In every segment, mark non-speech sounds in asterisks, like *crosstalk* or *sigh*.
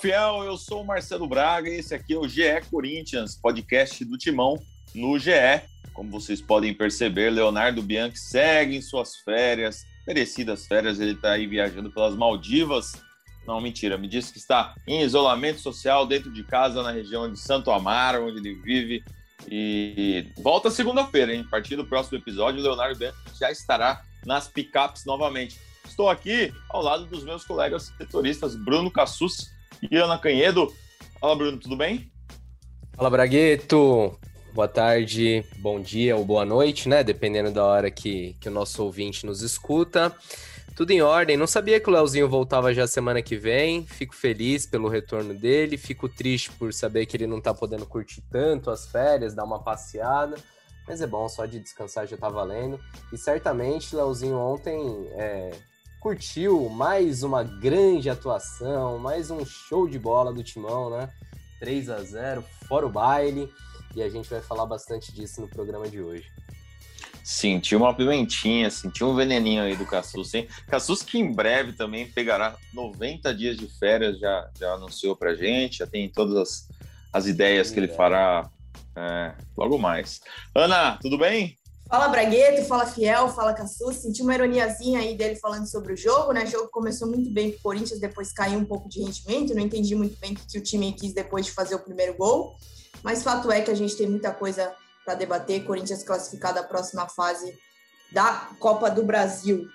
Fala fiel, eu sou o Marcelo Braga e esse aqui é o GE Corinthians, podcast do Timão no GE. Como vocês podem perceber, Leonardo Bianchi segue em suas férias, merecidas férias, ele está aí viajando pelas Maldivas. Não, mentira, me disse que está em isolamento social dentro de casa na região de Santo Amaro, onde ele vive. E volta segunda-feira, hein? A partir do próximo episódio, o Leonardo Bianchi já estará nas picapes novamente. Estou aqui ao lado dos meus colegas setoristas Bruno Cassus e Ana Canhedo. Fala, Bruno, tudo bem? Fala, Bragueto. Boa tarde, bom dia ou boa noite, né? Dependendo da hora que, que o nosso ouvinte nos escuta. Tudo em ordem. Não sabia que o Leozinho voltava já semana que vem. Fico feliz pelo retorno dele. Fico triste por saber que ele não tá podendo curtir tanto as férias, dar uma passeada. Mas é bom, só de descansar já tá valendo. E certamente, Leozinho ontem é, curtiu mais uma grande atuação, mais um show de bola do Timão, né? 3 a 0 fora o baile e a gente vai falar bastante disso no programa de hoje. Senti uma pimentinha, senti um veneninho aí do Cassus, hein? Cassus que em breve também pegará 90 dias de férias, já, já anunciou pra gente, já tem todas as, as ideias que ele fará é, logo mais. Ana, tudo bem? Fala Bragueto, fala Fiel, fala Cassus. Senti uma ironiazinha aí dele falando sobre o jogo, né? O jogo começou muito bem com o Corinthians, depois caiu um pouco de rendimento. Não entendi muito bem o que o time quis depois de fazer o primeiro gol. Mas fato é que a gente tem muita coisa para debater. Corinthians classificado à próxima fase da Copa do Brasil.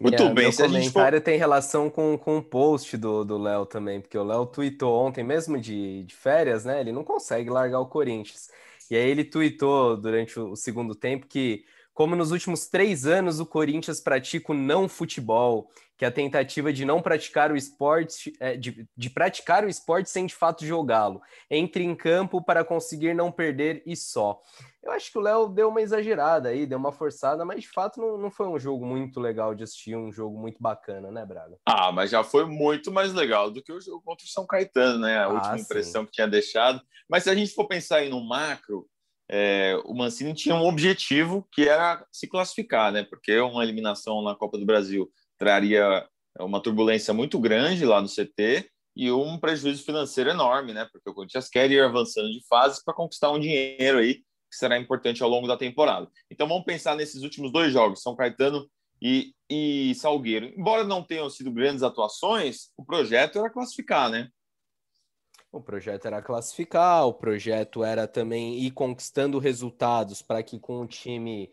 Muito é, bem, meu comentário for... tem relação com, com o post do Léo também, porque o Léo tweetou ontem, mesmo de, de férias, né? Ele não consegue largar o Corinthians. E aí ele tweetou durante o segundo tempo que, como nos últimos três anos o Corinthians pratica o não futebol, que é a tentativa de não praticar o esporte, é, de, de praticar o esporte sem de fato jogá-lo. Entre em campo para conseguir não perder e só. Eu acho que o Léo deu uma exagerada aí, deu uma forçada, mas de fato não, não foi um jogo muito legal de assistir, um jogo muito bacana, né, Braga? Ah, mas já foi muito mais legal do que o jogo contra o São Caetano, né? A ah, última sim. impressão que tinha deixado. Mas se a gente for pensar aí no macro, é, o Mancini tinha um objetivo que era se classificar, né? Porque uma eliminação na Copa do Brasil traria uma turbulência muito grande lá no CT e um prejuízo financeiro enorme, né? Porque o Corinthians quer ir avançando de fase para conquistar um dinheiro aí que será importante ao longo da temporada. Então vamos pensar nesses últimos dois jogos, São Caetano e, e Salgueiro. Embora não tenham sido grandes atuações, o projeto era classificar, né? O projeto era classificar, o projeto era também ir conquistando resultados para que com o time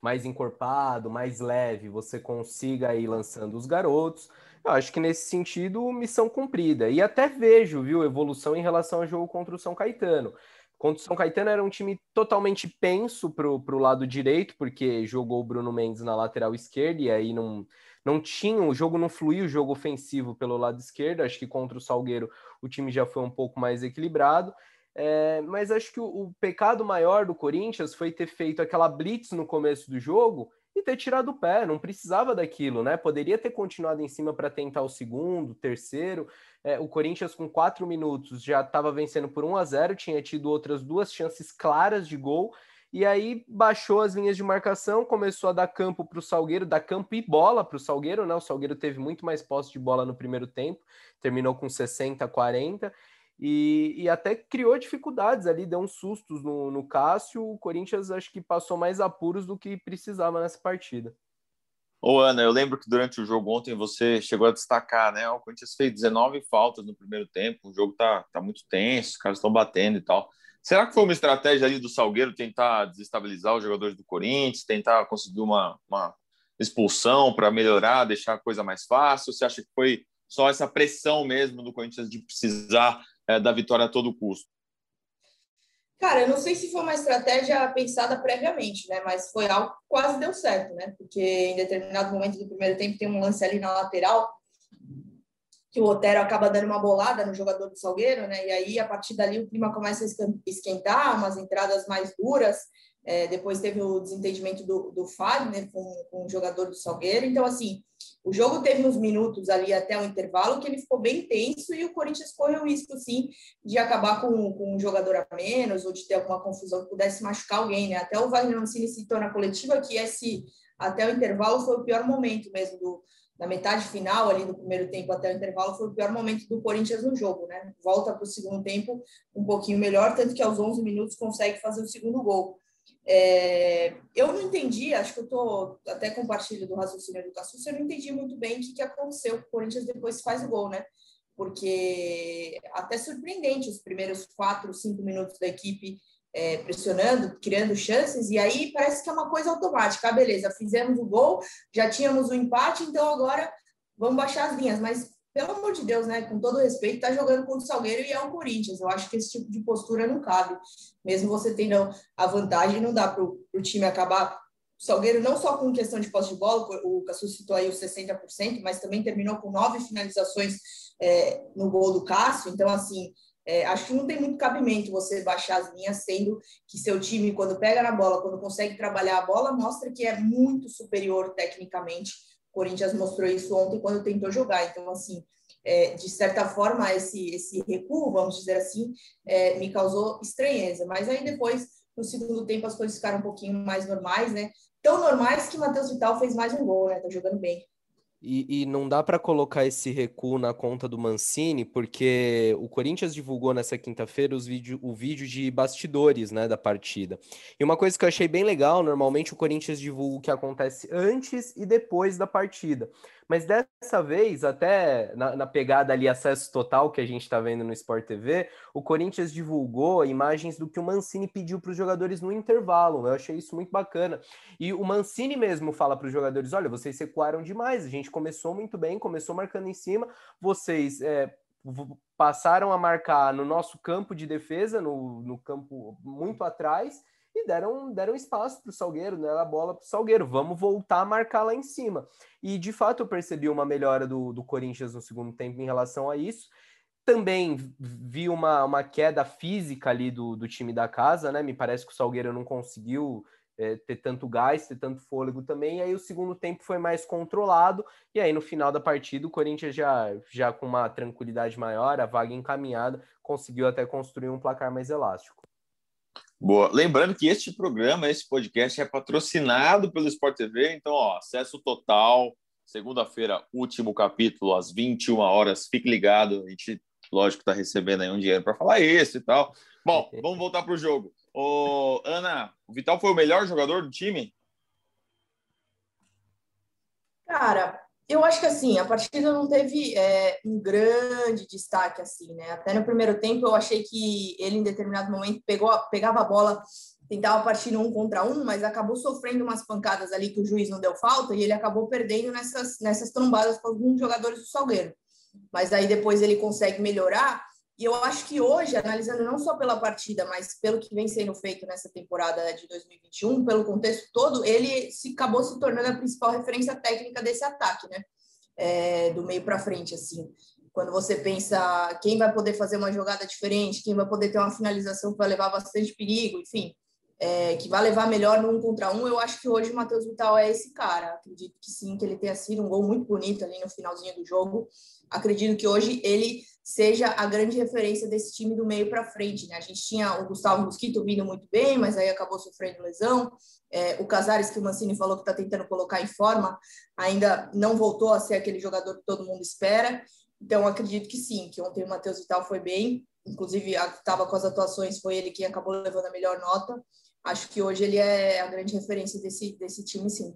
mais encorpado, mais leve, você consiga ir lançando os garotos. Eu acho que nesse sentido, missão cumprida. E até vejo, viu, evolução em relação ao jogo contra o São Caetano. Contra o São Caetano era um time totalmente penso para o lado direito, porque jogou o Bruno Mendes na lateral esquerda e aí não, não tinha, o jogo não fluiu, o jogo ofensivo pelo lado esquerdo. Acho que contra o Salgueiro o time já foi um pouco mais equilibrado. É, mas acho que o, o, pecado maior do Corinthians foi ter feito aquela blitz no começo do jogo e ter tirado o pé, não precisava daquilo, né? Poderia ter continuado em cima para tentar o segundo, terceiro. É, o Corinthians, com quatro minutos, já estava vencendo por 1 a 0 tinha tido outras duas chances claras de gol. E aí baixou as linhas de marcação, começou a dar campo para o Salgueiro, dar campo e bola para o Salgueiro, né? O Salgueiro teve muito mais posse de bola no primeiro tempo, terminou com 60 a 40 e, e até criou dificuldades ali, deu uns sustos no, no Cássio. O Corinthians acho que passou mais apuros do que precisava nessa partida. Ô, Ana, eu lembro que durante o jogo ontem você chegou a destacar, né? O Corinthians fez 19 faltas no primeiro tempo, o jogo tá, tá muito tenso, os caras estão batendo e tal. Será que foi uma estratégia ali do Salgueiro tentar desestabilizar os jogadores do Corinthians, tentar conseguir uma, uma expulsão para melhorar, deixar a coisa mais fácil? Você acha que foi só essa pressão mesmo do Corinthians de precisar é, da vitória a todo custo? Cara, eu não sei se foi uma estratégia pensada previamente, né? Mas foi algo que quase deu certo, né? Porque em determinado momento do primeiro tempo tem um lance ali na lateral que o Otero acaba dando uma bolada no jogador do Salgueiro, né? E aí, a partir dali, o clima começa a esquentar, umas entradas mais duras. É, depois teve o desentendimento do, do Fagner com, com o jogador do Salgueiro. Então, assim, o jogo teve uns minutos ali até o intervalo que ele ficou bem tenso e o Corinthians correu risco, sim, de acabar com, com um jogador a menos ou de ter alguma confusão que pudesse machucar alguém, né? Até o Wagner Mancini citou na coletiva que esse, até o intervalo, foi o pior momento mesmo do, na metade final ali do primeiro tempo até o intervalo foi o pior momento do Corinthians no jogo, né? Volta para o segundo tempo um pouquinho melhor, tanto que aos 11 minutos consegue fazer o segundo gol. É, eu não entendi, acho que eu tô até compartilho do raciocínio do Cassus, eu não entendi muito bem o que, que aconteceu. O Corinthians depois faz o gol, né? Porque até surpreendente os primeiros quatro, cinco minutos da equipe é, pressionando, criando chances, e aí parece que é uma coisa automática. Ah, beleza, fizemos o gol, já tínhamos o empate, então agora vamos baixar as linhas. Mas, pelo amor de Deus, né, com todo respeito, tá jogando contra o Salgueiro e é o Corinthians. Eu acho que esse tipo de postura não cabe. Mesmo você tendo a vantagem, não dá para o time acabar. O Salgueiro, não só com questão de posse de bola, o Cassu citou aí os 60%, mas também terminou com nove finalizações é, no gol do Cássio. Então, assim, é, acho que não tem muito cabimento você baixar as linhas, sendo que seu time, quando pega na bola, quando consegue trabalhar a bola, mostra que é muito superior tecnicamente. O Corinthians mostrou isso ontem quando tentou jogar. Então, assim, é, de certa forma, esse, esse recuo, vamos dizer assim, é, me causou estranheza. Mas aí depois, no segundo tempo, as coisas ficaram um pouquinho mais normais, né? Tão normais que Matheus Vital fez mais um gol, né? Tá jogando bem. E, e, não dá para colocar esse recuo na conta do Mancini, porque o Corinthians divulgou nessa quinta-feira vídeo, o vídeo de bastidores né, da partida. E uma coisa que eu achei bem legal: normalmente o Corinthians divulga o que acontece antes e depois da partida. Mas dessa vez, até na, na pegada ali acesso total que a gente está vendo no Sport TV, o Corinthians divulgou imagens do que o Mancini pediu para os jogadores no intervalo. Eu achei isso muito bacana. E o Mancini mesmo fala para os jogadores: olha, vocês recuaram demais, a gente começou muito bem, começou marcando em cima, vocês. É, passaram a marcar no nosso campo de defesa, no, no campo muito atrás, e deram, deram espaço para o Salgueiro, né? A bola para o Salgueiro. Vamos voltar a marcar lá em cima. E de fato eu percebi uma melhora do, do Corinthians no segundo tempo em relação a isso. Também vi uma, uma queda física ali do, do time da casa, né? Me parece que o Salgueiro não conseguiu é, ter tanto gás, ter tanto fôlego também. E aí o segundo tempo foi mais controlado. E aí no final da partida, o Corinthians já, já com uma tranquilidade maior, a vaga encaminhada, conseguiu até construir um placar mais elástico. Boa. Lembrando que este programa, esse podcast é patrocinado pelo Sport TV, então, ó, acesso total. Segunda-feira, último capítulo, às 21 horas. Fique ligado. A gente, lógico, está recebendo aí um dinheiro para falar isso e tal. Bom, *laughs* vamos voltar para o jogo. Ô, Ana, o Vital foi o melhor jogador do time? Cara, eu acho que assim, a partida não teve é, um grande destaque assim, né? Até no primeiro tempo eu achei que ele em determinado momento pegou, pegava a bola, tentava partir um contra um, mas acabou sofrendo umas pancadas ali que o juiz não deu falta e ele acabou perdendo nessas, nessas trombadas com alguns jogadores do Salgueiro. Mas aí depois ele consegue melhorar e eu acho que hoje, analisando não só pela partida, mas pelo que vem sendo feito nessa temporada de 2021, pelo contexto todo, ele se acabou se tornando a principal referência técnica desse ataque, né? É, do meio para frente, assim. Quando você pensa quem vai poder fazer uma jogada diferente, quem vai poder ter uma finalização que vai levar bastante perigo, enfim, é, que vai levar melhor no um contra um, eu acho que hoje o Matheus Vital é esse cara. Acredito que sim, que ele tenha sido um gol muito bonito ali no finalzinho do jogo. Acredito que hoje ele seja a grande referência desse time do meio para frente. Né? A gente tinha o Gustavo Mosquito vindo muito bem, mas aí acabou sofrendo lesão. É, o Casares, que o Mancini falou que está tentando colocar em forma, ainda não voltou a ser aquele jogador que todo mundo espera. Então, acredito que sim, que ontem o Matheus Vital foi bem. Inclusive, estava com as atuações, foi ele quem acabou levando a melhor nota. Acho que hoje ele é a grande referência desse, desse time, sim.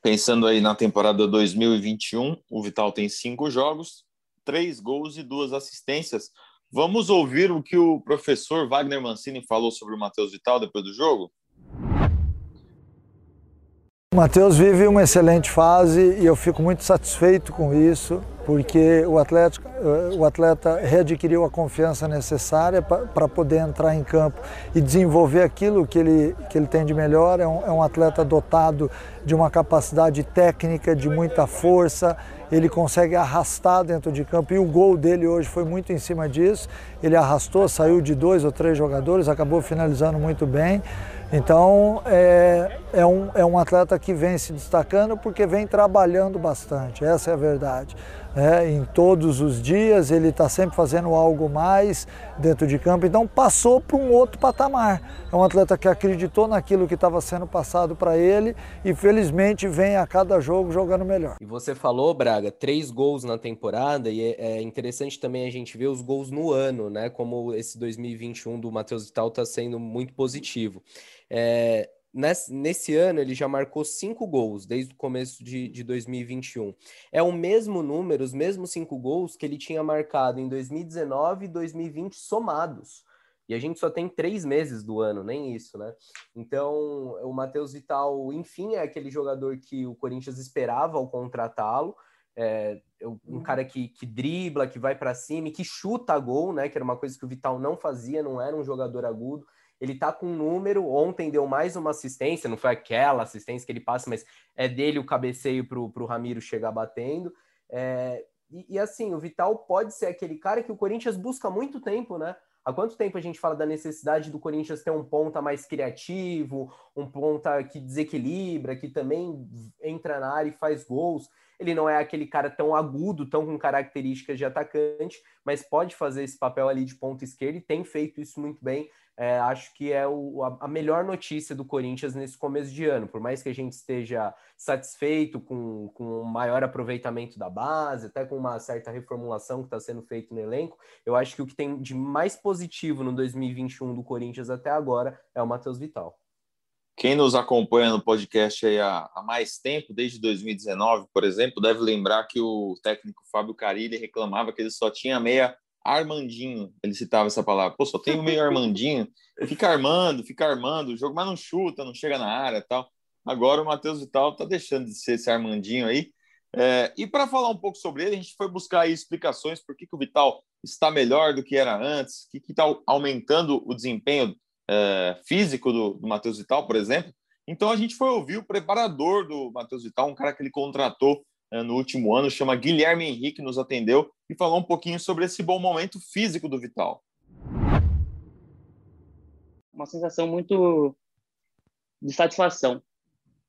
Pensando aí na temporada 2021, o Vital tem cinco jogos, três gols e duas assistências. Vamos ouvir o que o professor Wagner Mancini falou sobre o Matheus Vital depois do jogo? O Matheus vive uma excelente fase e eu fico muito satisfeito com isso, porque o, atleta, o atleta readquiriu a confiança necessária para poder entrar em campo e desenvolver aquilo que ele, que ele tem de melhor. É um, é um atleta dotado de uma capacidade técnica, de muita força, ele consegue arrastar dentro de campo e o gol dele hoje foi muito em cima disso. Ele arrastou, saiu de dois ou três jogadores, acabou finalizando muito bem. Então, é, é um, é um atleta que vem se destacando porque vem trabalhando bastante, essa é a verdade. É, em todos os dias ele está sempre fazendo algo mais dentro de campo, então passou para um outro patamar. É um atleta que acreditou naquilo que estava sendo passado para ele e felizmente vem a cada jogo jogando melhor. E você falou, Braga, três gols na temporada e é, é interessante também a gente ver os gols no ano, né? Como esse 2021 do Matheus Vital está sendo muito positivo. É, Nesse, ano, ele já marcou cinco gols desde o começo de, de 2021. É o mesmo número, os mesmos cinco gols que ele tinha marcado em 2019 e 2020 somados. E a gente só tem três meses do ano, nem isso, né? Então, o Matheus Vital, enfim, é aquele jogador que o Corinthians esperava ao contratá-lo. É, um uhum. cara que, que dribla, que vai para cima, que chuta gol, né? Que era uma coisa que o Vital não fazia, não era um jogador agudo ele tá com um número. Ontem deu mais uma assistência, não foi aquela assistência que ele passa, mas é dele o cabeceio pro, pro Ramiro chegar batendo. É, e, e, assim, o Vital pode ser aquele cara que o Corinthians busca há muito tempo, né? Há quanto tempo a gente fala da necessidade do Corinthians ter um ponta mais criativo, um ponta que desequilibra, que também entra na área e faz gols? Ele não é aquele cara tão agudo, tão com características de atacante, mas pode fazer esse papel ali de ponta esquerda e tem feito isso muito bem é, acho que é o, a, melhor notícia do Corinthians nesse começo de ano. Por mais que a gente esteja satisfeito com, com o maior aproveitamento da base, até com uma certa reformulação que está sendo feita no elenco, eu acho que o que tem de mais positivo no 2021 do Corinthians até agora é o Matheus Vital. Quem nos acompanha no podcast há, há, mais tempo, desde 2019, por exemplo, deve lembrar que o técnico Fábio Carilli reclamava que ele só tinha meia Armandinho, ele citava essa palavra. Pô, só tem o meio Armandinho, fica armando, fica armando o jogo, mas não chuta, não chega na área tal. Agora o Matheus Vital tá deixando de ser esse Armandinho aí. É, e para falar um pouco sobre ele, a gente foi buscar aí explicações por que, que o Vital está melhor do que era antes, que está aumentando o desempenho é, físico do, do Matheus Vital, por exemplo. Então a gente foi ouvir o preparador do Matheus Vital, um cara que ele contratou no último ano, chama Guilherme Henrique, nos atendeu e falou um pouquinho sobre esse bom momento físico do Vital. Uma sensação muito de satisfação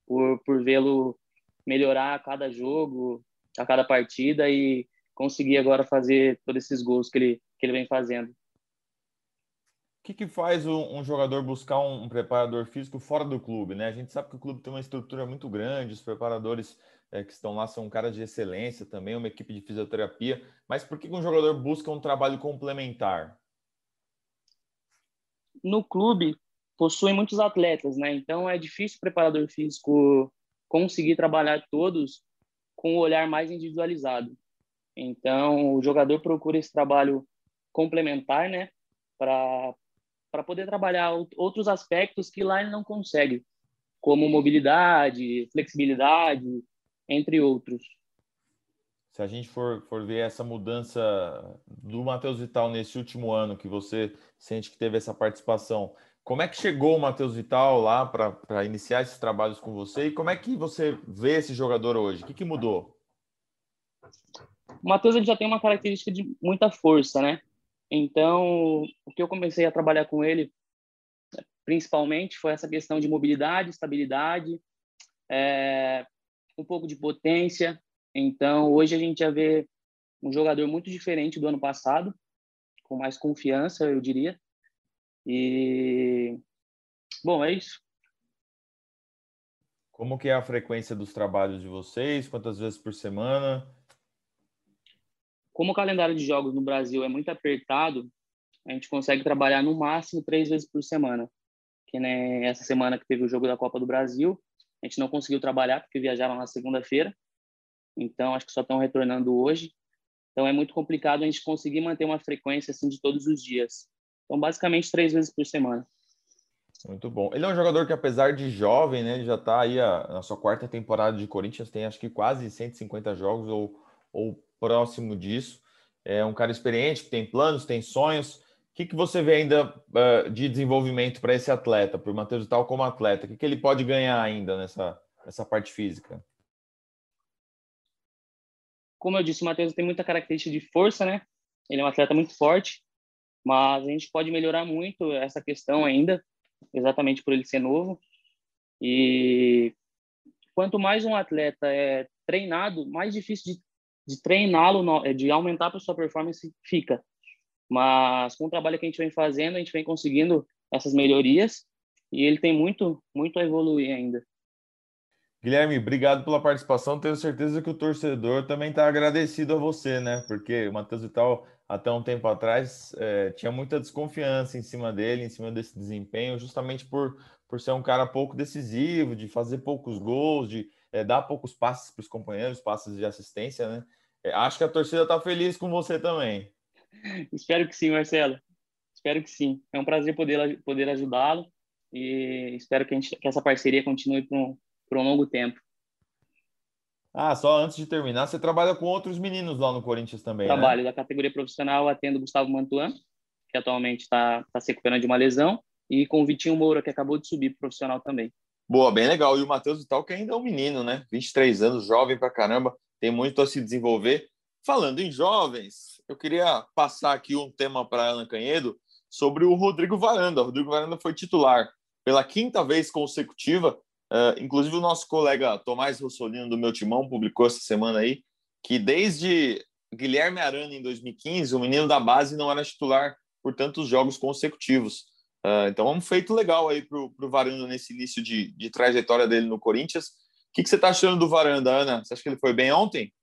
por, por vê-lo melhorar a cada jogo, a cada partida e conseguir agora fazer todos esses gols que ele, que ele vem fazendo. O que, que faz um, jogador buscar um, um, preparador físico fora do clube? Né? A gente sabe que o clube tem uma estrutura muito grande, os preparadores é, que estão lá são caras de excelência também, uma equipe de fisioterapia. Mas por que um jogador busca um trabalho complementar? No clube, possui muitos atletas, né? Então é difícil o preparador físico conseguir trabalhar todos com um olhar mais individualizado. Então o jogador procura esse trabalho complementar, né? Para para poder trabalhar outros aspectos que lá ele não consegue, como mobilidade, flexibilidade, entre outros. Se a gente for, for ver essa mudança do Matheus Vital nesse último ano, que você sente que teve essa participação, como é que chegou o Matheus Vital lá para iniciar esses trabalhos com você e como é que você vê esse jogador hoje? O que, que mudou? O Matheus ele já tem uma característica de muita força, né? Então, o que eu comecei a trabalhar com ele, principalmente, foi essa questão de mobilidade, estabilidade, é, um pouco de potência. Então, hoje a gente já vê um jogador muito diferente do ano passado, com mais confiança, eu diria. E bom, é isso. Como que é a frequência dos trabalhos de vocês? Quantas vezes por semana? Como o calendário de jogos no Brasil é muito apertado, a gente consegue trabalhar no máximo três vezes por semana. Que nem essa semana que teve o jogo da Copa do Brasil, a gente não conseguiu trabalhar porque viajaram na segunda-feira, então acho que só estão retornando hoje. Então é muito complicado a gente conseguir manter uma frequência assim de todos os dias. Então basicamente três vezes por semana. Muito bom. Ele é um jogador que, apesar de jovem, né, ele já está aí a, na sua quarta temporada de Corinthians, tem acho que quase 150 jogos ou, ou próximo disso. É um cara experiente, que tem planos, tem sonhos que, que você vê ainda uh, de desenvolvimento para esse atleta, para o Matheus Vital como atleta? O que, que ele pode ganhar ainda nessa, nessa parte física? Como eu disse, o Matheus tem muita característica de força, né? Ele é um atleta muito forte, mas a gente pode melhorar muito essa questão ainda, exatamente por ele ser novo. E quanto mais um atleta é treinado, mais difícil de, de treiná-lo, de aumentar a sua performance fica. Mas com o trabalho que a gente vem fazendo, a gente vem conseguindo essas melhorias e ele tem muito, muito a evoluir ainda. Guilherme, obrigado pela participação. Tenho certeza que o torcedor também está agradecido a você, né? Porque o Matheus Vital, até um tempo atrás, é, tinha muita desconfiança em cima dele, em cima desse desempenho, justamente por, por ser um cara pouco decisivo, de fazer poucos gols, de é, dar poucos passes para os companheiros, passes de assistência, né? É, acho que a torcida está feliz com você também. Espero que sim, Marcelo. Espero que sim. É um prazer poder, poder ajudá-lo e espero que, a gente, que essa parceria continue por um, por um longo tempo. Ah, só antes de terminar, você trabalha com outros meninos lá no Corinthians também, né? Trabalho né? da categoria profissional, atendo Gustavo Mantuan, que atualmente está tá se recuperando de uma lesão, e com o Vitinho Moura, que acabou de subir pro profissional também. Boa, bem legal. E o Matheus Vital, que ainda é um menino, né? 23 anos, jovem pra caramba, tem muito a se desenvolver. Falando em jovens, eu queria passar aqui um tema para Ana Canhedo sobre o Rodrigo Varanda. O Rodrigo Varanda foi titular pela quinta vez consecutiva. Uh, inclusive, o nosso colega Tomás Rossolino, do meu timão, publicou essa semana aí que desde Guilherme Arana, em 2015, o menino da base não era titular por tantos jogos consecutivos. Uh, então, é um feito legal aí para o Varanda nesse início de, de, trajetória dele no Corinthians. O que, que você está achando do Varanda, Ana? Você acha que ele foi bem ontem?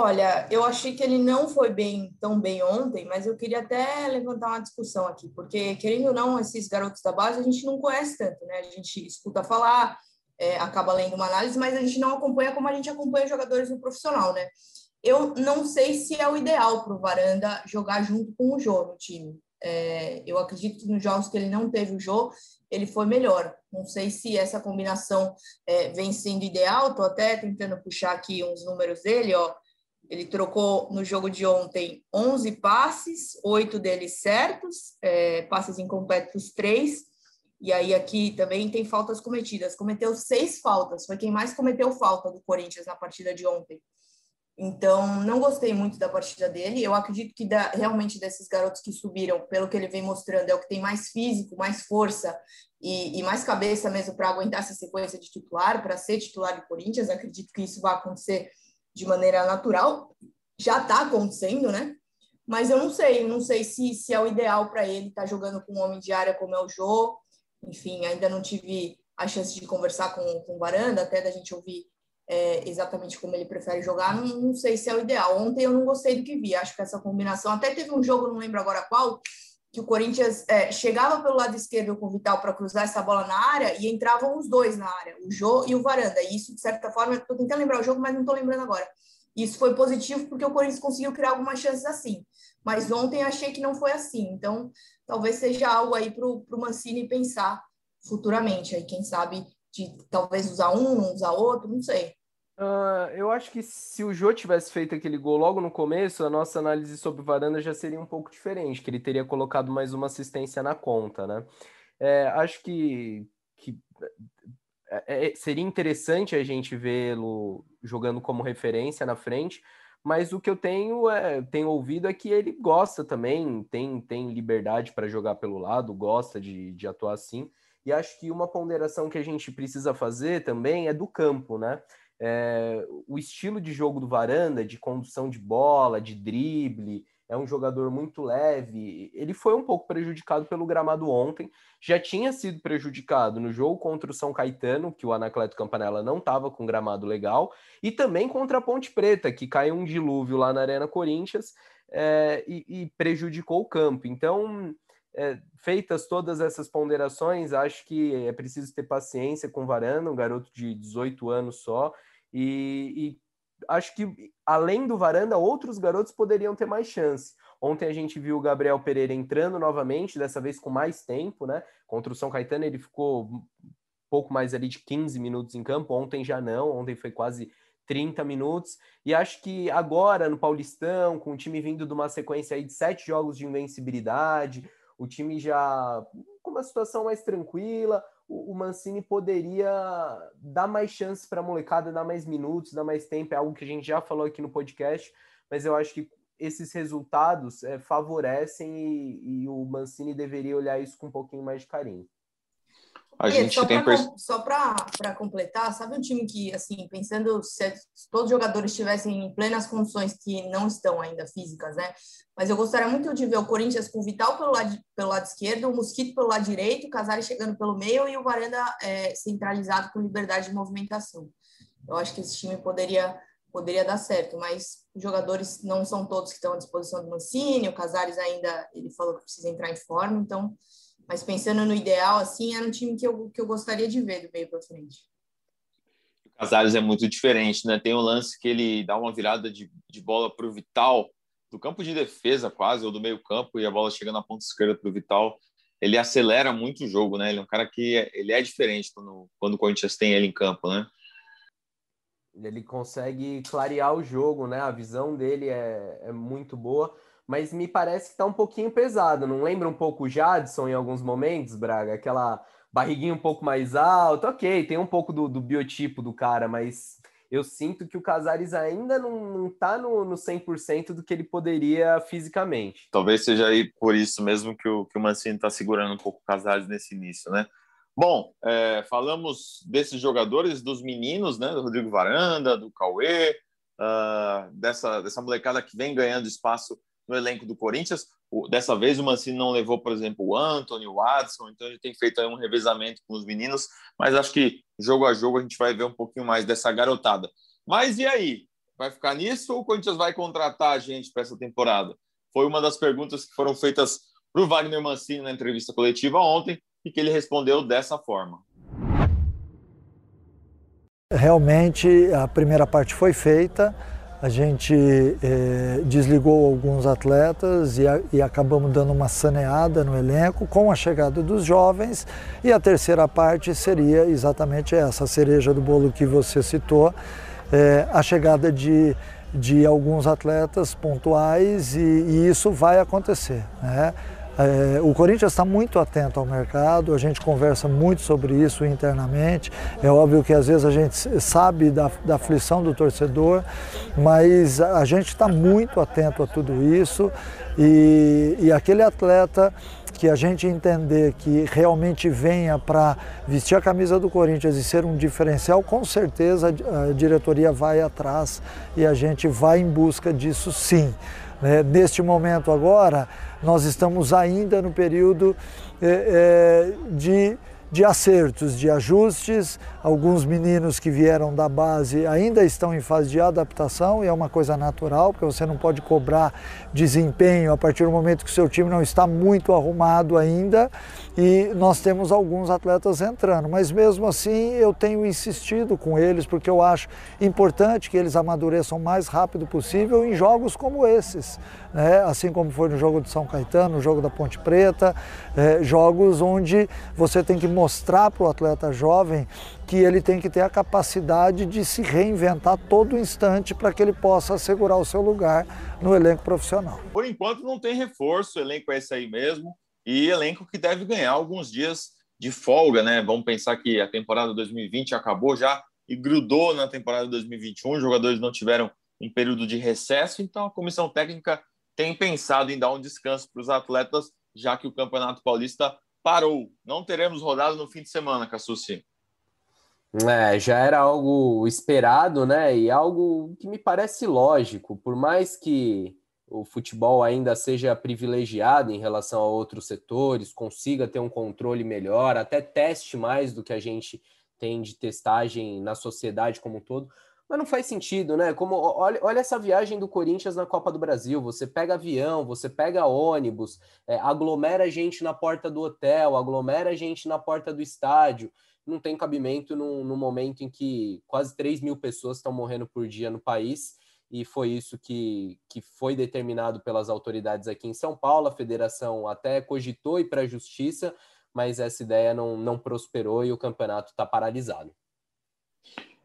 Olha, eu achei que ele não foi bem tão bem ontem, mas eu queria até levantar uma discussão aqui, porque querendo ou não, esses garotos da base a gente não conhece tanto, né? A gente escuta falar, é, acaba lendo uma análise, mas a gente não acompanha como a gente acompanha jogadores no profissional, né? Eu não sei se é o ideal para o Varanda jogar junto com o Jô no time. É, eu acredito que nos jogos que ele não teve o Jô, ele foi melhor. Não sei se essa combinação é, vem sendo ideal, estou até tentando puxar aqui uns números dele, ó. Ele trocou no jogo de ontem 11 passes, oito deles certos, é, passes incompletos três. E aí aqui também tem faltas cometidas. Cometeu seis faltas, foi quem mais cometeu falta do Corinthians na partida de ontem. Então, não gostei muito da partida dele. Eu acredito que da, realmente desses garotos que subiram, pelo que ele vem mostrando, é o que tem mais físico, mais força e, e mais cabeça mesmo para aguentar essa sequência de titular, para ser titular do Corinthians. Acredito que isso vai acontecer de maneira natural, já está acontecendo, né? Mas eu não sei, não sei se, se é o ideal para ele estar tá jogando com um homem de área como é o Jô. Enfim, ainda não tive a chance de conversar com, com o Varanda, até da gente ouvir é, exatamente como ele prefere jogar. Não, não, sei se é o ideal. Ontem eu não gostei do que vi. Acho que essa combinação. Até teve um jogo, não lembro agora qual, que o Corinthians é, chegava pelo lado esquerdo com o Vital para cruzar essa bola na área e entravam os dois na área, o Jô e o Varanda. E isso, de certa forma, estou tentando lembrar o jogo, mas não estou lembrando agora. Isso foi positivo porque o Corinthians conseguiu criar algumas chances assim. Mas ontem achei que não foi assim. Então, talvez seja algo aí para o Mancini pensar futuramente. Aí, quem sabe, de talvez usar um, não usar outro, não sei. Uh, eu acho que se o Jô tivesse feito aquele gol logo no começo, a nossa análise sobre o Varanda já seria um pouco diferente, que ele teria colocado mais uma assistência na conta, né? É, acho que, que é, é seria interessante a gente vê-lo jogando como referência na frente, mas o que eu tenho, é, tenho ouvido é que ele gosta também, tem, tem liberdade para jogar pelo lado, gosta de, de atuar assim, e acho que uma ponderação que a gente precisa fazer também é do campo, né? É, o estilo de jogo do Varanda, de condução de bola, de drible, é um jogador muito leve. Ele foi um pouco prejudicado pelo gramado ontem. Já tinha sido prejudicado no jogo contra o São Caetano, que o Anacleto Campanella não estava com gramado legal, e também contra a Ponte Preta, que caiu um dilúvio lá na Arena Corinthians é, e, e, prejudicou o campo. Então, é, feitas todas essas ponderações, acho que é preciso ter paciência com o Varanda, um garoto de 18 anos só, e, e acho que além do Varanda, outros garotos poderiam ter mais chance. Ontem a gente viu o Gabriel Pereira entrando novamente, dessa vez com mais tempo, né? Contra o São Caetano ele ficou pouco mais ali de 15 minutos em campo, ontem já não, ontem foi quase 30 minutos. E acho que agora no Paulistão, com o time vindo de uma sequência aí de sete jogos de invencibilidade, o time já com uma situação mais tranquila, o, Mancini poderia dar mais chances para a molecada, dar mais minutos, dar mais tempo, é algo que a gente já falou aqui no podcast, mas eu acho que esses resultados é, favorecem e, e, o Mancini deveria olhar isso com um pouquinho mais de carinho. A gente só tem pra, só para completar, sabe um time que assim, pensando se, se todos os jogadores estivessem em plenas condições que não estão ainda físicas, né? Mas eu gostaria muito de ver o Corinthians com o Vital pelo lado, pelo lado esquerdo, o Mosquito pelo lado direito, o Casares chegando pelo meio e o Varanda é, centralizado com liberdade de movimentação. Eu acho que esse time poderia poderia dar certo, mas os jogadores não são todos que estão à disposição do Mancini, o Casares ainda ele falou que precisa entrar em forma, então mas pensando no ideal, assim, era um time que eu, que eu gostaria de ver do meio para frente. O Casares é muito diferente, né? Tem um lance que ele dá uma virada de, de bola para o Vital, do campo de defesa quase, ou do meio campo, e a bola chega na ponta esquerda para o Vital. Ele acelera muito o jogo, né? Ele é um cara que é, ele é diferente quando, quando o Corinthians tem ele em campo, né? Ele consegue clarear o jogo, né? A visão dele é, é muito boa mas me parece que tá um pouquinho pesado. Não lembra um pouco o Jadson em alguns momentos, Braga? Aquela barriguinha um pouco mais alta, ok, tem um pouco do, do biotipo do cara, mas eu sinto que o Casares ainda não, não tá no, no 100% do que ele poderia fisicamente. Talvez seja aí por isso mesmo que o, que o Mancini está segurando um pouco o Casares nesse início, né? Bom, é, falamos desses jogadores, dos meninos, né? Do Rodrigo Varanda, do Cauê, uh, dessa, dessa molecada que vem ganhando espaço no elenco do Corinthians. Dessa vez o Mancini não levou, por exemplo, o Anthony, o Watson, então ele tem feito um revezamento com os meninos, mas acho que jogo a jogo a gente vai ver um pouquinho mais dessa garotada. Mas e aí? Vai ficar nisso ou o Corinthians vai contratar a gente para essa temporada? Foi uma das perguntas que foram feitas para o Wagner Mancini na entrevista coletiva ontem e que ele respondeu dessa forma. Realmente a primeira parte foi feita a gente eh, desligou alguns atletas e, a, e, acabamos dando uma saneada no elenco com a chegada dos jovens. E a terceira parte seria exatamente essa, a cereja do bolo que você citou, eh, a chegada de, de alguns atletas pontuais e, e isso vai acontecer. Né? É, o Corinthians está muito atento ao mercado, a gente conversa muito sobre isso internamente. É óbvio que às vezes a gente sabe da, da aflição do torcedor, mas a gente está muito atento a tudo isso e, e aquele atleta que a gente entender que realmente venha para vestir a camisa do Corinthians e ser um diferencial, com certeza a diretoria vai atrás e a gente vai em busca disso sim. Né? Neste momento agora, nós estamos ainda no período é, é, de de acertos, de ajustes. Alguns meninos que vieram da base ainda estão em fase de adaptação e é uma coisa natural, porque você não pode cobrar desempenho a partir do momento que o seu time não está muito arrumado ainda. E nós temos alguns atletas entrando, mas mesmo assim eu tenho insistido com eles porque eu acho importante que eles amadureçam o mais rápido possível em jogos como esses, né? assim como foi no jogo de São Caetano, no jogo da Ponte Preta, é, jogos onde você tem que mostrar para o atleta jovem que ele tem que ter a capacidade de se reinventar todo instante para que ele possa assegurar o seu lugar no elenco profissional. Por enquanto não tem reforço, o elenco é esse aí mesmo, e elenco que deve ganhar alguns dias de folga, né? Vamos pensar que a temporada 2020 acabou já e grudou na temporada 2021, os jogadores não tiveram um período de recesso, então a comissão técnica tem pensado em dar um descanso para os atletas, já que o Campeonato Paulista parou. Não teremos rodada no fim de semana, Cassucci. É, já era algo esperado, né? E algo que me parece lógico, por mais que o futebol ainda seja privilegiado em relação a outros setores, consiga ter um controle melhor, até teste mais do que a gente tem de testagem na sociedade como um todo. Mas não faz sentido, né? Como olha, olha essa viagem do Corinthians na Copa do Brasil. Você pega avião, você pega ônibus, é, aglomera gente na porta do hotel, aglomera gente na porta do estádio. Não tem cabimento no, momento em que quase 3 mil pessoas estão morrendo por dia no país. E foi isso que, que foi determinado pelas autoridades aqui em São Paulo. A federação até cogitou ir para a justiça, mas essa ideia não, não prosperou e o campeonato está paralisado.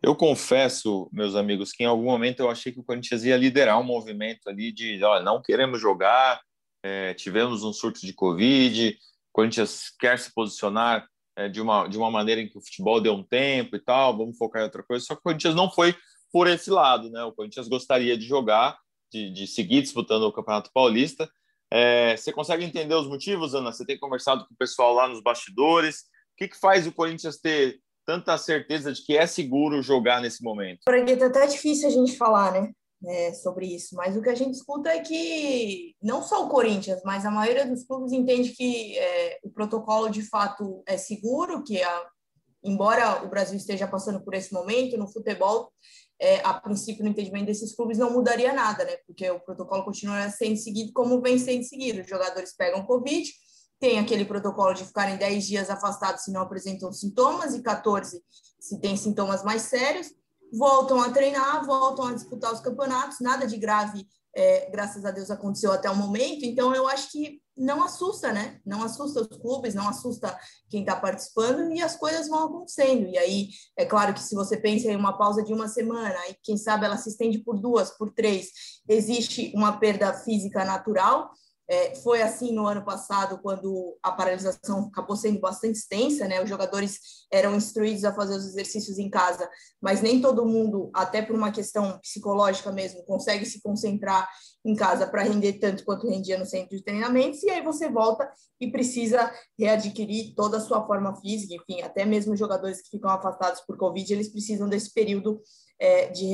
Eu confesso, meus amigos, que em algum momento eu achei que o Corinthians ia liderar um movimento ali de, olha, não queremos jogar, é, tivemos um surto de Covid, o Corinthians quer se posicionar é, de, uma, de uma maneira em que o futebol deu um tempo e tal, vamos focar em outra coisa, só que o Corinthians não foi por esse lado, né? O Corinthians gostaria de jogar, de, de seguir disputando o Campeonato Paulista. É, você consegue entender os motivos, Ana? Você tem conversado com o pessoal lá nos bastidores, que, que faz o Corinthians ter tanta certeza de que é seguro jogar nesse momento? Bragueta, é até difícil a gente falar, né? É, sobre isso, mas o que a gente escuta é que não só o Corinthians, mas a maioria dos clubes entende que é, o protocolo de fato é seguro, que a, embora o Brasil esteja passando por esse momento no futebol, é, a princípio no entendimento desses clubes não mudaria nada, né? Porque o protocolo continua sendo seguido como vem sendo seguido. Os jogadores pegam Covid, tem aquele protocolo de ficarem 10 dias afastados se não apresentam sintomas e 14 se tem sintomas mais sérios, voltam a treinar, voltam a disputar os campeonatos, nada de grave, é, graças a Deus, aconteceu até o momento, então eu acho que não assusta, né? Não assusta os clubes, não assusta quem está participando e as coisas vão acontecendo. E aí, é claro que se você pensa em uma pausa de uma semana, e quem sabe ela se estende por duas, por três, existe uma perda física natural, é, foi assim no ano passado, quando a paralisação acabou sendo bastante extensa, né? Os jogadores eram instruídos a fazer os exercícios em casa, mas nem todo mundo, até por uma questão psicológica mesmo, consegue se concentrar em casa para render tanto quanto rendia no centro de treinamentos, e aí você volta e precisa readquirir toda a sua forma física, enfim, até mesmo jogadores que ficam afastados por Covid, eles precisam desse período é, de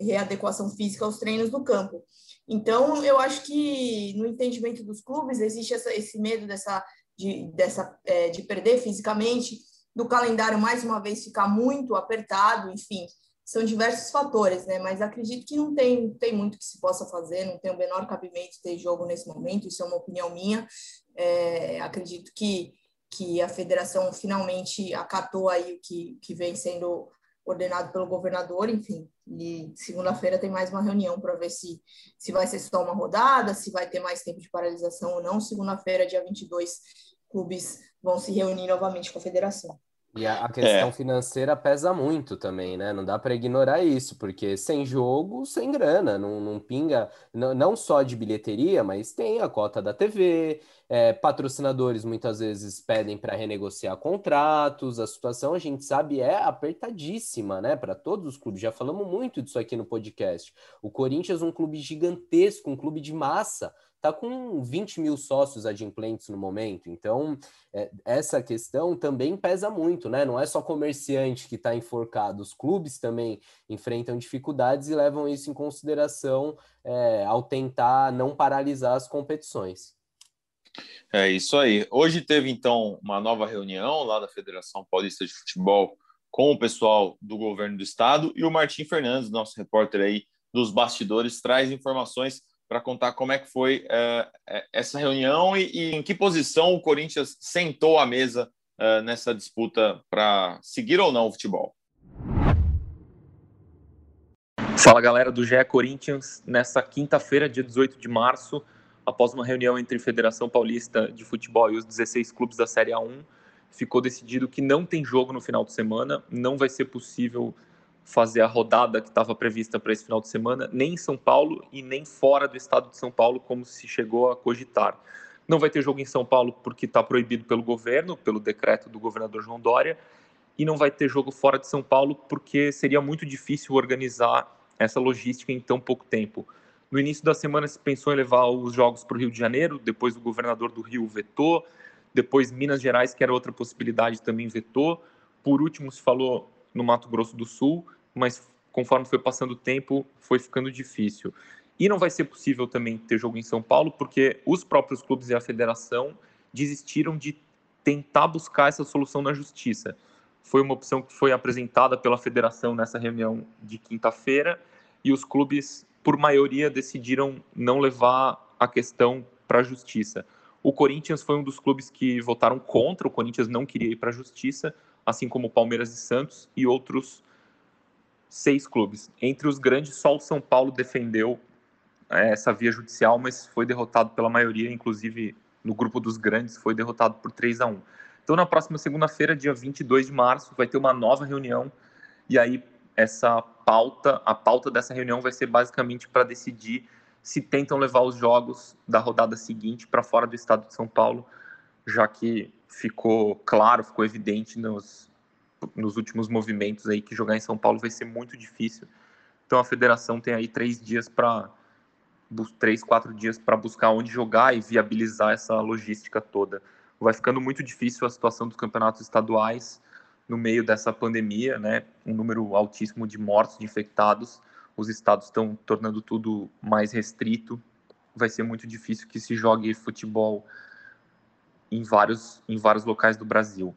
readequação física aos treinos do campo. Então, eu acho que no entendimento dos clubes existe essa, esse medo dessa, de, dessa, é, de perder fisicamente, do calendário mais uma vez ficar muito apertado, enfim, são diversos fatores, né? Mas acredito que não tem, tem muito que se possa fazer, não tem o menor cabimento ter jogo nesse momento, isso é uma opinião minha. É, acredito que, que a federação finalmente acatou aí o que, que vem sendo ordenado pelo governador, enfim. E segunda-feira tem mais uma reunião para ver se, se vai ser só uma rodada, se vai ter mais tempo de paralisação ou não. Segunda-feira, dia 22, clubes vão se reunir novamente com a federação. E a, a questão é. financeira pesa muito também, né? Não dá para ignorar isso, porque sem jogo, sem grana, não, não pinga, não, não só de bilheteria, mas tem a cota da TV, é, patrocinadores muitas vezes pedem para renegociar contratos, a situação a gente sabe é apertadíssima, né? Para todos os clubes. Já falamos muito disso aqui no podcast. O Corinthians é um clube gigantesco, um clube de massa está com 20 mil sócios adimplentes no momento. Então, é, essa questão também pesa muito, né? Não é só comerciante que está enforcado, os clubes também enfrentam dificuldades e levam isso em consideração é, ao tentar não paralisar as competições. É isso aí. Hoje teve então uma nova reunião lá da Federação Paulista de Futebol com o pessoal do governo do estado e o Martim Fernandes, nosso repórter aí dos bastidores, traz informações para contar como é que foi é, essa reunião e, e, em que posição o Corinthians sentou à mesa é, nessa disputa para seguir ou não o futebol. Fala galera do GE Corinthians, nessa quinta-feira, dia 18 de março, após uma reunião entre Federação Paulista de Futebol e os 16 clubes da Série A1, ficou decidido que não tem jogo no final de semana, não vai ser possível fazer a rodada que estava prevista para esse final de semana, nem em São Paulo e nem fora do estado de São Paulo, como se chegou a cogitar. Não vai ter jogo em São Paulo porque está proibido pelo governo, pelo decreto do governador João Dória, e não vai ter jogo fora de São Paulo porque seria muito difícil organizar essa logística em tão pouco tempo. No início da semana se pensou em levar os jogos para o Rio de Janeiro, depois o governador do Rio vetou, depois Minas Gerais, que era outra possibilidade, também vetou. Por último, se falou no Mato Grosso do Sul, mas conforme foi passando o tempo, foi ficando difícil. E não vai ser possível também ter jogo em São Paulo, porque os próprios clubes e a federação desistiram de tentar buscar essa solução na justiça. Foi uma opção que foi apresentada pela federação nessa reunião de quinta-feira, e os clubes, por maioria, decidiram não levar a questão para a justiça. O Corinthians foi um dos clubes que votaram contra, o Corinthians não queria ir para a justiça, assim como o Palmeiras e Santos e outros seis clubes. Entre os grandes, só o São Paulo defendeu é, essa via judicial, mas foi derrotado pela maioria, inclusive no grupo dos grandes, foi derrotado por 3 a 1 Então, na próxima segunda-feira, dia 22 de março, vai ter uma nova reunião, e aí essa pauta, a pauta dessa reunião vai ser basicamente para decidir se tentam levar os jogos da rodada seguinte para fora do estado de São Paulo, já que ficou claro, ficou evidente nos, nos últimos movimentos aí que jogar em São Paulo vai ser muito difícil. Então a federação tem aí três dias para três, quatro dias para buscar onde jogar e viabilizar essa logística toda. vai ficando muito difícil a situação dos campeonatos estaduais no meio dessa pandemia, né? Um número altíssimo de mortos, de infectados. Os estados estão tornando tudo mais restrito. Vai ser muito difícil que se jogue futebol em vários, em vários locais do Brasil.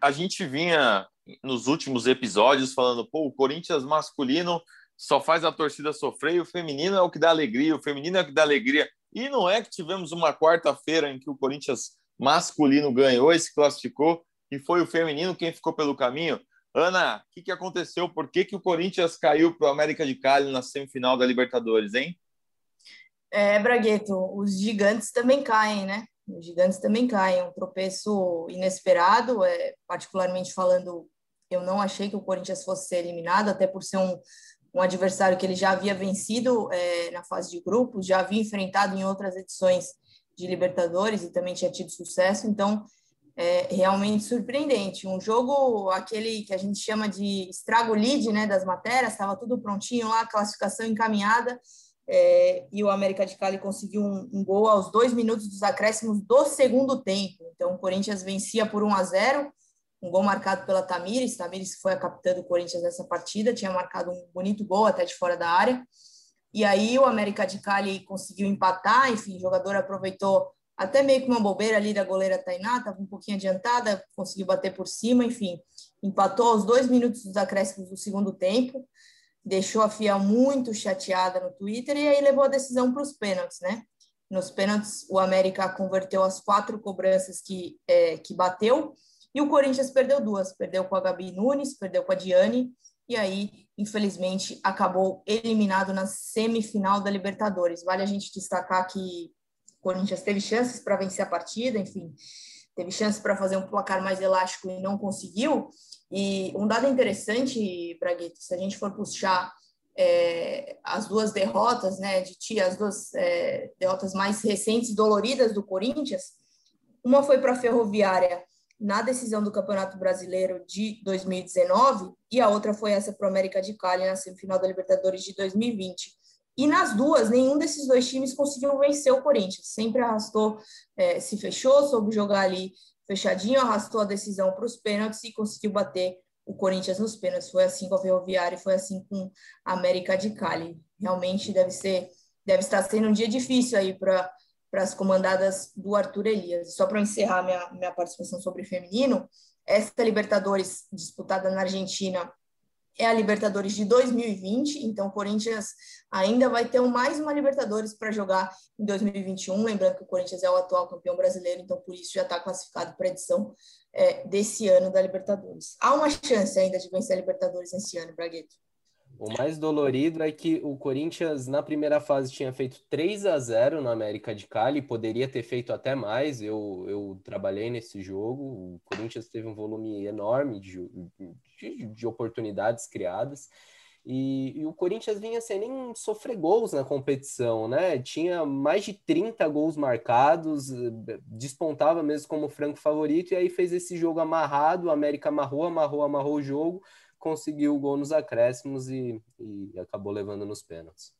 A gente vinha nos últimos episódios falando, pô, o Corinthians masculino só faz a torcida sofrer e o feminino é o que dá alegria, o feminino é o que dá alegria. E não é que tivemos uma quarta-feira em que o Corinthians masculino ganhou e se classificou e foi o feminino quem ficou pelo caminho. Ana, o que, que aconteceu? Por que, que o Corinthians caiu para o América de Cali na semifinal da Libertadores, hein? É, Bragueto, os gigantes também caem, né? Os gigantes também caem. Um tropeço inesperado, é, particularmente falando, eu não achei que o Corinthians fosse ser eliminado, até por ser um, um adversário que ele já havia vencido é, na fase de grupos, já havia enfrentado em outras edições de Libertadores e também tinha tido sucesso. Então, é realmente surpreendente. Um jogo, aquele que a gente chama de estrago lead né, das matérias, estava tudo prontinho lá, classificação encaminhada, é, e o América de Cali conseguiu um, um, gol aos dois minutos dos acréscimos do segundo tempo. Então, o Corinthians vencia por 1 a 0 um gol marcado pela Tamires. Tamires foi a capitã do Corinthians nessa partida, tinha marcado um bonito gol até de fora da área. E aí o América de Cali conseguiu empatar, enfim, o jogador aproveitou até meio que uma bobeira ali da goleira Tainá, estava um pouquinho adiantada, conseguiu bater por cima, enfim, empatou aos dois minutos dos acréscimos do segundo tempo, deixou a FIA muito chateada no Twitter e aí levou a decisão para os pênaltis, né? Nos pênaltis, o América converteu as quatro cobranças que, é, que bateu e o Corinthians perdeu duas, perdeu com a Gabi Nunes, perdeu com a Diane e aí, infelizmente, acabou eliminado na semifinal da Libertadores. Vale a gente destacar que o Corinthians teve chances para vencer a partida, enfim, teve chances para fazer um placar mais elástico e não conseguiu. E um dado interessante, Braguito, se a gente for puxar é, as duas derrotas, né, de tia, as duas é, derrotas mais recentes, doloridas do Corinthians, uma foi para a Ferroviária na decisão do Campeonato Brasileiro de 2019 e a outra foi essa para o América de Cali na semifinal da Libertadores de 2020. E nas duas, nenhum desses dois times conseguiu vencer o Corinthians. Sempre arrastou, é, se fechou, soube jogar ali fechadinho, arrastou a decisão para os pênaltis e conseguiu bater o Corinthians nos pênaltis. Foi assim com a Ferroviária e foi assim com a América de Cali. Realmente deve ser, deve estar sendo um dia difícil aí para para as comandadas do Arthur Elias. Só para encerrar minha, minha participação sobre feminino, esta Libertadores disputada na Argentina é a Libertadores de 2020, então o Corinthians ainda vai ter mais uma Libertadores para jogar em 2021. Lembrando que o Corinthians é o atual campeão brasileiro, então por isso já está classificado para a edição é, desse ano da Libertadores. Há uma chance ainda de vencer a Libertadores esse ano, Bragueto. O mais dolorido é que o Corinthians na primeira fase tinha feito 3 a 0 na América de Cali, poderia ter feito até mais. Eu, eu trabalhei nesse jogo. O Corinthians teve um volume enorme de, de, de oportunidades criadas. E, e, o Corinthians vinha sem nem sofrer gols na competição, né? Tinha mais de 30 gols marcados, despontava mesmo como franco favorito, e aí fez esse jogo amarrado, o América amarrou, amarrou, amarrou o jogo, conseguiu o gol nos acréscimos e, e acabou levando nos pênaltis.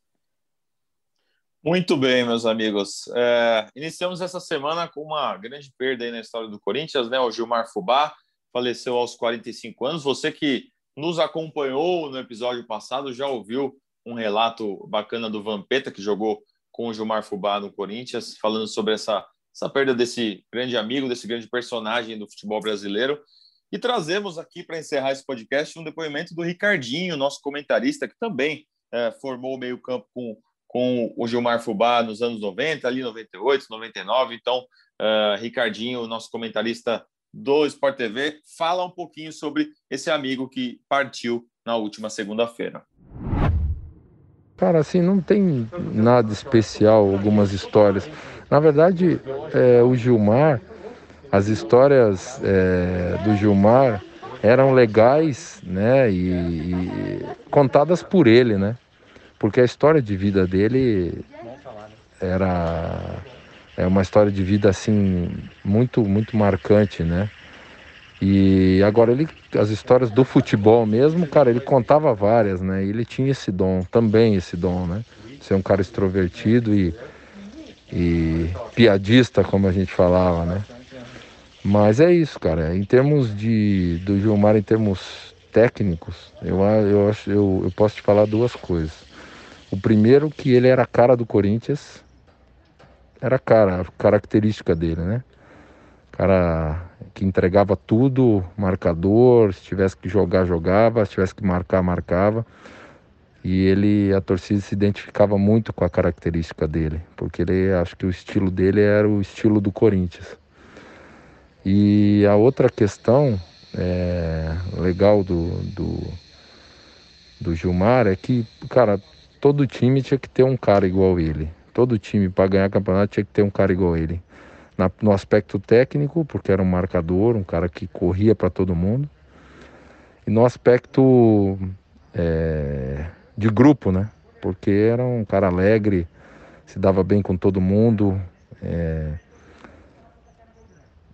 Muito bem, meus amigos. É, iniciamos essa semana com uma grande perda aí na história do Corinthians, né? O Gilmar Fubá faleceu aos 45 anos. Você que nos acompanhou no episódio passado já ouviu um relato bacana do Vampeta, que jogou com o Gilmar Fubá no Corinthians, falando sobre essa, essa perda desse grande amigo, desse grande personagem do futebol brasileiro. E trazemos aqui para encerrar esse podcast um depoimento do Ricardinho, nosso comentarista, que também é, formou o meio-campo com, com o Gilmar Fubá nos anos 90, ali 98, 99. Então, uh, Ricardinho, nosso comentarista do Sport TV, fala um pouquinho sobre esse amigo que partiu na última segunda-feira. Cara, assim, não tem nada especial, algumas histórias. Na verdade, é, o Gilmar as histórias é, do Gilmar eram legais, né, e, e, contadas por ele, né, porque a história de vida dele era é uma história de vida assim muito muito marcante, né. E agora ele as histórias do futebol mesmo, cara, ele contava várias, né. E ele tinha esse dom, também esse dom, né, ser um cara extrovertido e, e piadista, como a gente falava, né. Mas é isso, cara. Em termos de do Gilmar, em termos técnicos, eu, eu, acho, eu, eu posso te falar duas coisas. O primeiro que ele era a cara do Corinthians, era a cara, a característica dele, né? Cara que entregava tudo, marcador, se tivesse que jogar, jogava, se tivesse que marcar, marcava. E ele, a torcida se identificava muito com a característica dele, porque ele, acho que o estilo dele era o estilo do Corinthians. E a outra questão é, legal do, do, do Gilmar é que, cara, todo time tinha que ter um cara igual ele. Todo time para ganhar campeonato tinha que ter um cara igual ele. Na, no aspecto técnico, porque era um marcador, um cara que corria para todo mundo. E no aspecto é, de grupo, né? Porque era um cara alegre, se dava bem com todo mundo, é,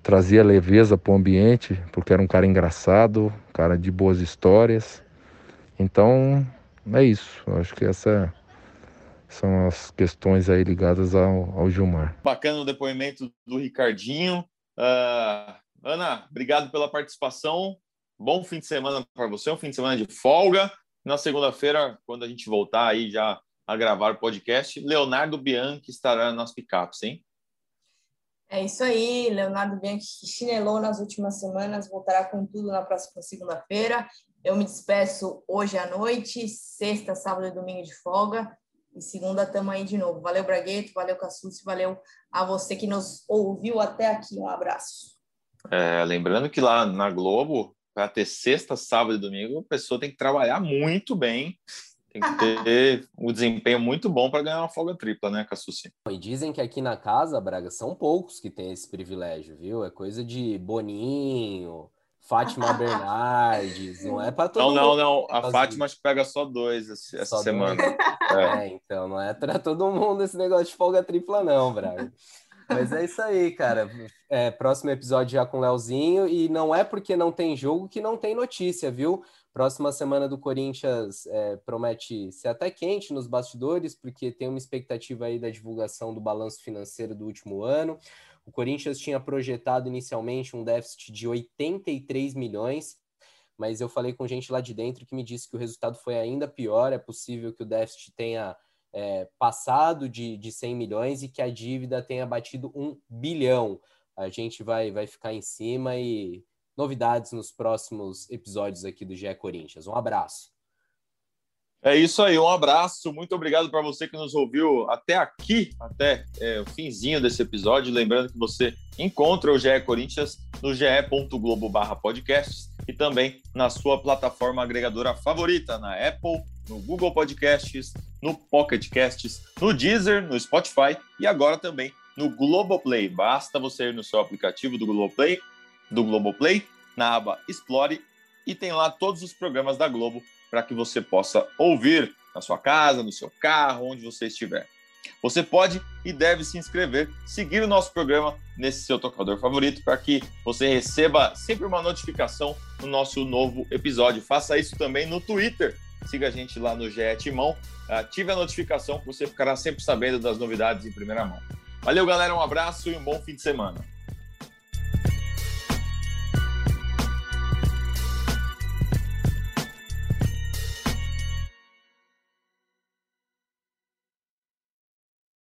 trazia leveza para o ambiente, porque era um cara engraçado, um cara de boas histórias. Então, é isso. Acho que essa são as questões aí ligadas ao, ao Gilmar. Bacana o depoimento do Ricardinho. Uh, Ana, obrigado pela participação. Bom fim de semana para você, um fim de semana de folga. Na segunda-feira, quando a gente voltar aí já a gravar o podcast, Leonardo Bianchi estará nas picapes, hein? É isso aí, Leonardo Bianchi chinelou nas últimas semanas, voltará com tudo na próxima segunda-feira. Eu me despeço hoje à noite, sexta, sábado e domingo de folga. E segunda estamos aí de novo. Valeu, Bragueto, valeu, Cassucci, valeu a você que nos ouviu até aqui. Um abraço. É, lembrando que lá na Globo para ter sexta, sábado e domingo, a pessoa tem que trabalhar muito bem, tem que ter um desempenho muito bom para ganhar uma folga tripla, né, Cassuci? E dizem que aqui na casa, Braga, são poucos que têm esse privilégio, viu? É coisa de Boninho, Fátima *laughs* Bernardes, não é para todo não, mundo. Não, não, não. A Fátima acho que pega só dois essa só semana. Dois. *laughs* É. é, então não é para todo mundo esse negócio de folga tripla, não, Braga. Mas é isso aí, cara. É, próximo episódio já com o Leozinho. E não é porque não tem jogo que não tem notícia, viu? Próxima semana do Corinthians é, promete ser até quente nos bastidores, porque tem uma expectativa aí da divulgação do balanço financeiro do último ano. O Corinthians tinha projetado inicialmente um déficit de 83 milhões, mas eu falei com gente lá de dentro que me disse que o resultado foi ainda pior. É possível que o déficit tenha é, passado de, de 100 milhões e que a dívida tenha batido um bilhão. A gente vai, vai ficar em cima e novidades nos próximos episódios aqui do GE Corinthians. Um abraço. É isso aí, um abraço, muito obrigado para você que nos ouviu até aqui, até é, o finzinho desse episódio. Lembrando que você encontra o GE Corinthians no ge.globo podcasts e também na sua plataforma agregadora favorita, na Apple, no Google Podcasts, no Pocket Casts, no Deezer, no Spotify e agora também no Globoplay. Basta você ir no seu aplicativo do Globoplay, do Globoplay, na aba Explore e tem lá todos os programas da Globo para que você possa ouvir na sua casa, no seu carro, onde você estiver. Você pode e deve se inscrever, seguir o nosso programa nesse seu tocador favorito para que você receba sempre uma notificação no nosso novo episódio. Faça isso também no Twitter. Siga a gente lá no GE Timão, ative a notificação que você ficará sempre sabendo das novidades em primeira mão. Valeu, galera, um abraço e um bom fim de semana.